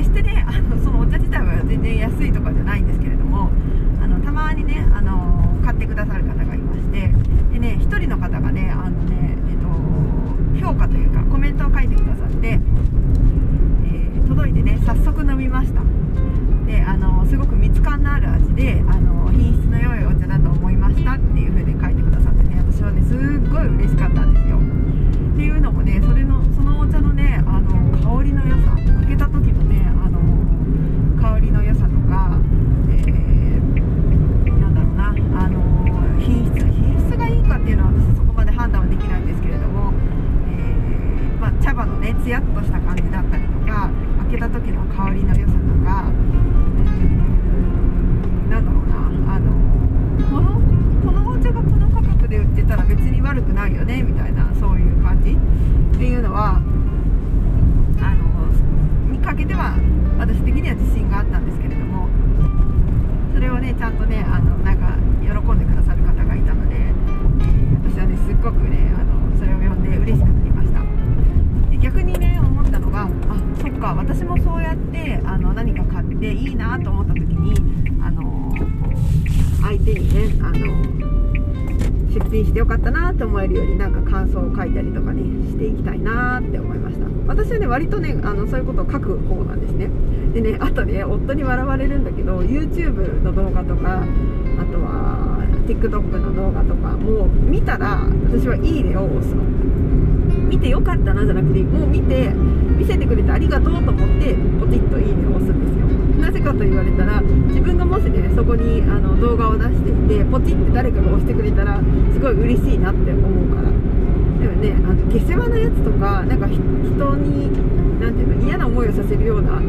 決してねあのそのお茶自体は全然安いとかじゃないんですけれどもあのたまにね、あの買ってくださる方がいましてでね1人の方がねあのね、えっと、評価というかコメントを書いてくださって、えー、届いてね早速飲みました。であのすごく蜜感のある味であの品質の良いお茶だと思いましたっていう風に書いてくださってね私はねすっごい嬉しかったんですよ。っていうのもねそれのそのお茶のねあの香りの良さけた時のねあの香りの良さとか、そっか私もそうやってあの何か買っていいなと思った時にあの相手にねあの出品してよかったなって思えるようになんか感想を書いたりとかねしていきたいなって思いました。私はね割とねあのそういうことを書く方なんですね。でねあとね夫に笑われるんだけど YouTube の動画とかあとは TikTok の動画とかも見たら私はいいねを押すの。見てよかったなじゃなくてもう見て見せてくれてありがとうと思ってポチッといいねを押すんですよ。なぜかと言われたら自分がもしねそこにあの動画を出していてポチって誰かが押してくれたらすごい嬉しいなって思うから。でもねあの下世話なやつとかなんか人に何ていうの嫌な思いをさせるような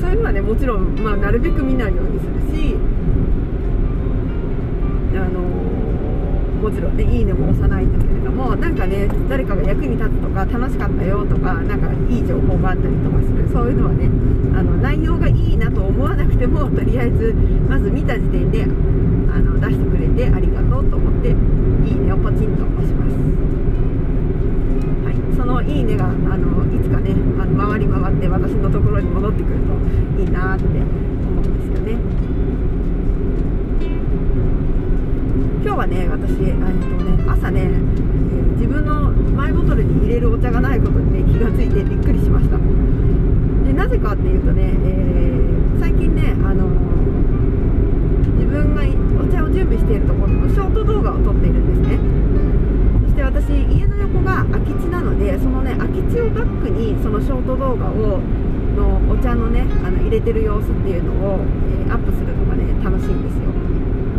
そういうのはねもちろん、まあ、なるべく見ないようにするしあのもちろんねいいねも押さないんだけれどもなんかね誰かが役に立つとか楽しかったよとかなんかいい情報があったりとかするそういうのはねあの内容がいいなと思わなくてもとりあえずまず見た時点であの出してくれてありがとうと思っていいねをポチンと押します。はい、そのいいねがあのいつかねあの回り回って私のところに戻ってくるといいなって思うんですよね。今日はね私、えっとね、朝ね、え、自分のマイボトルに入れるお茶がないことにね気がついてびっくりしました。でなぜかっていうとね、えー、最近ね、あの自分がお茶を準備しているところのショート動画を撮っているんですね。そして私家の横が空き地なのでそのね空き地をバックにそのショート動画をのお茶のねあの入れてる様子っていうのを、えー、アップするのがね楽しいんですよ。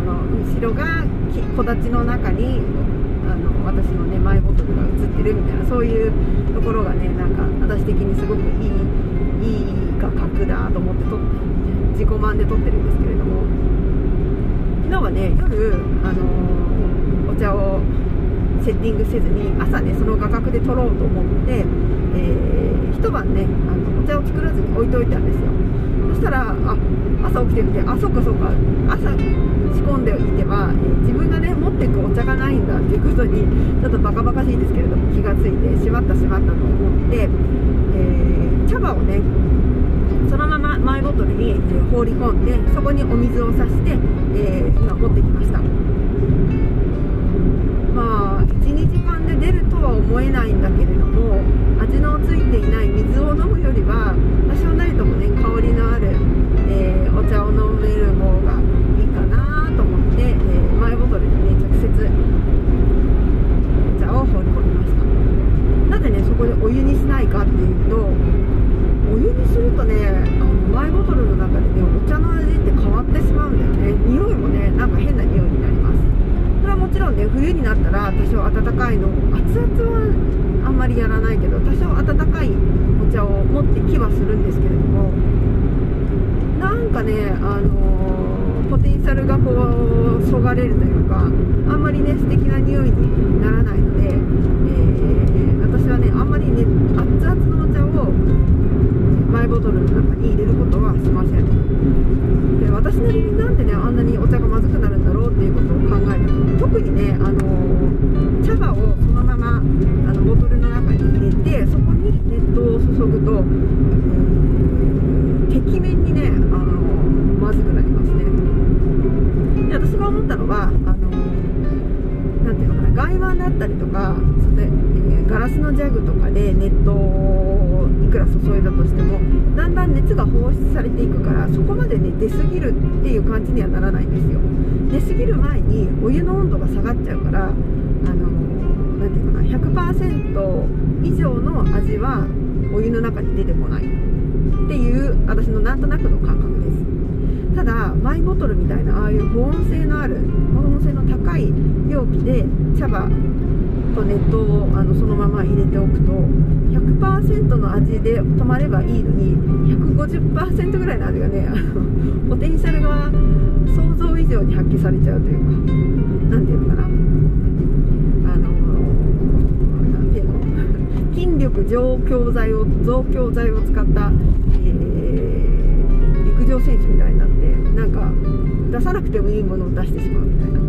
後ろが木立の中にあの私のねマイボトルが映ってるみたいなそういうところがねなんか私的にすごくいいいい画角だと思ってと自己満で撮ってるんですけれども。昨日はね夜、あのお茶をセッティングせずに朝ねその画角で撮ろうと思って、えー、一晩ねあのお茶を作らずに置いといたんですよ。そしたらあ朝起きてみてあそっかそっか朝仕込んでいては、えー、自分がね持ってくお茶がないんだっていうことにちょっとバカバカしいんですけれども気がついてしまったしまったと思って、えー、茶葉をねそのままマイボトルに、え、放り込んでそこにお水をさして、え今持ってきました。こでお湯にしないかっていうとお湯にするとねあのマイボトルの中でねお茶の味って変わってしまうんだよね。匂いもねなんか変な匂いになります。それはもちろんね冬になったら多少温かいの熱々はあんまりやらないけど多少温かいお茶を持ってきはするんですけれどもなんかねあのポテンシャルがこうそがれるというかあんまりね素敵な匂いにならないので、えー私はねあんまりね熱々のお茶をマイボトルの中に入れることはしません。で私なりになんでねあんなにお茶がまずくなるんだラスのジャグとかで熱湯をいくら注いだとしてもだんだん熱が放出されていくからそこまでね出過ぎるっていう感じにはならないんですよ。出過ぎる前にお湯の温度が下がっちゃうからあのなんていうかな100%以上の味はお湯の中に出てこないっていう私のなんとなくの感覚。だマイボトルみたいなああいう保温性のある保温性の高い容器で茶葉と熱湯をあのそのまま入れておくと100%の味で止まればいいのに150%ぐらいの味がねあのポテンシャルが想像以上に発揮されちゃうというか何ていうのかな。あの何ていうの？筋力増強剤を増強剤を使った、えー、陸上選手みたいになってなんか出さなくてもいいものを出してしまうみたいな。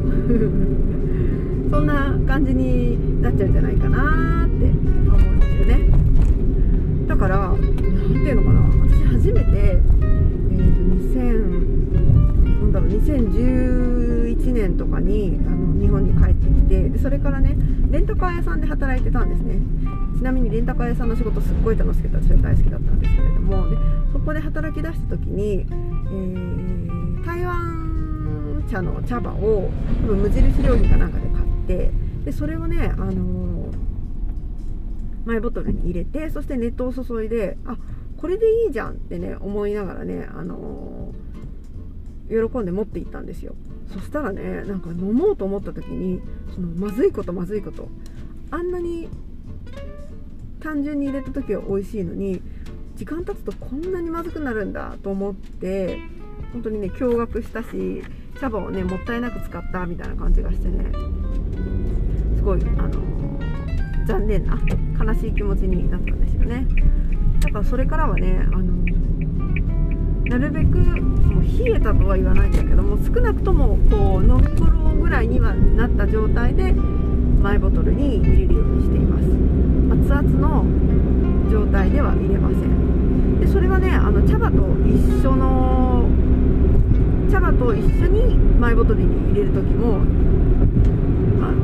そんな感じになっちゃうんじゃないかなって思うんですよね。だから何ていうのかな。私初めて、えーと、2000なんだろう2011年とかにあの日本に帰ってきてでそれからねレンタカー屋さんで働いてたんですね。ちなみにレンタカー屋さんの仕事すっごい楽しくて私は大好きだったんですけれど。もでそこで働き出した時に、えー、台湾茶の茶葉を多分無印良品かなんかで買ってでそれをね、あのー、マイボトルに入れてそして熱湯を注いであこれでいいじゃんってね思いながらね、あのー、喜んで持っていったんですよ。そしたらねなんか飲もうと思った時にそのまずいことまずいことあんなに単純に入れた時は美味しいのに時間経つとこんなにまずくなるんだと思って本当にね驚愕したし茶葉をねもったいなく使ったみたいな感じがしてねすごいあの、残念な悲しい気持ちになったんですよね。だからそれからはねあのなるべくもう冷えたとは言わないんだけども少なくともこう飲み頃ぐらいにはなった状態でマイボトルに入れるようにしています。熱々の状態では入れません。あの茶葉と一緒の茶葉と一緒にマイボトルに入れる時も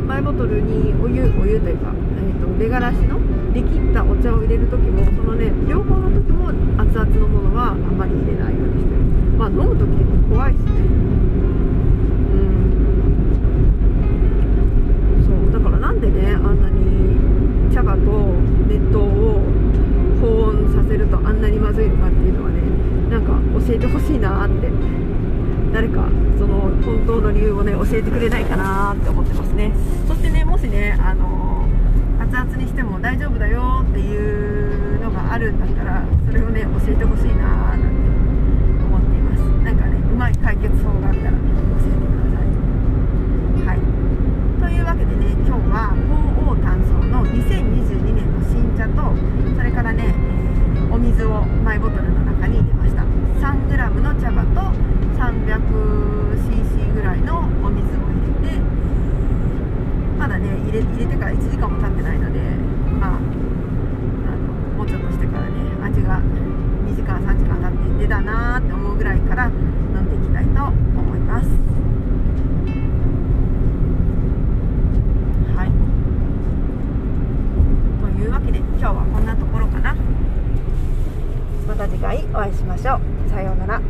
マイボトルにお湯お湯というか、えーと、出がらしのできったお茶を入れる時もそのね両方の時も熱々のものはあんまり入れないようにしてる。まあ飲む時も怖いしねうんそうだからなんでねあんなに茶葉と熱湯を保温させるとあんなにまずいのかっていうのはねなんか教えてほしいなって。誰かその本当の理由をね教えてくれないかなって思ってますね。そしてねもしねあの熱々にしても大丈夫だよっていうのがあるんだったらそれをね教えてほしいななんて思っています。なんかねうまい解決法があったら教えてください。はい。というわけでね今日は鳳凰炭素の2022って思うぐらいから飲んでいきたいと思います。はい。というわけで今日はこんなところかな。また次回お会いしましょう。さようなら。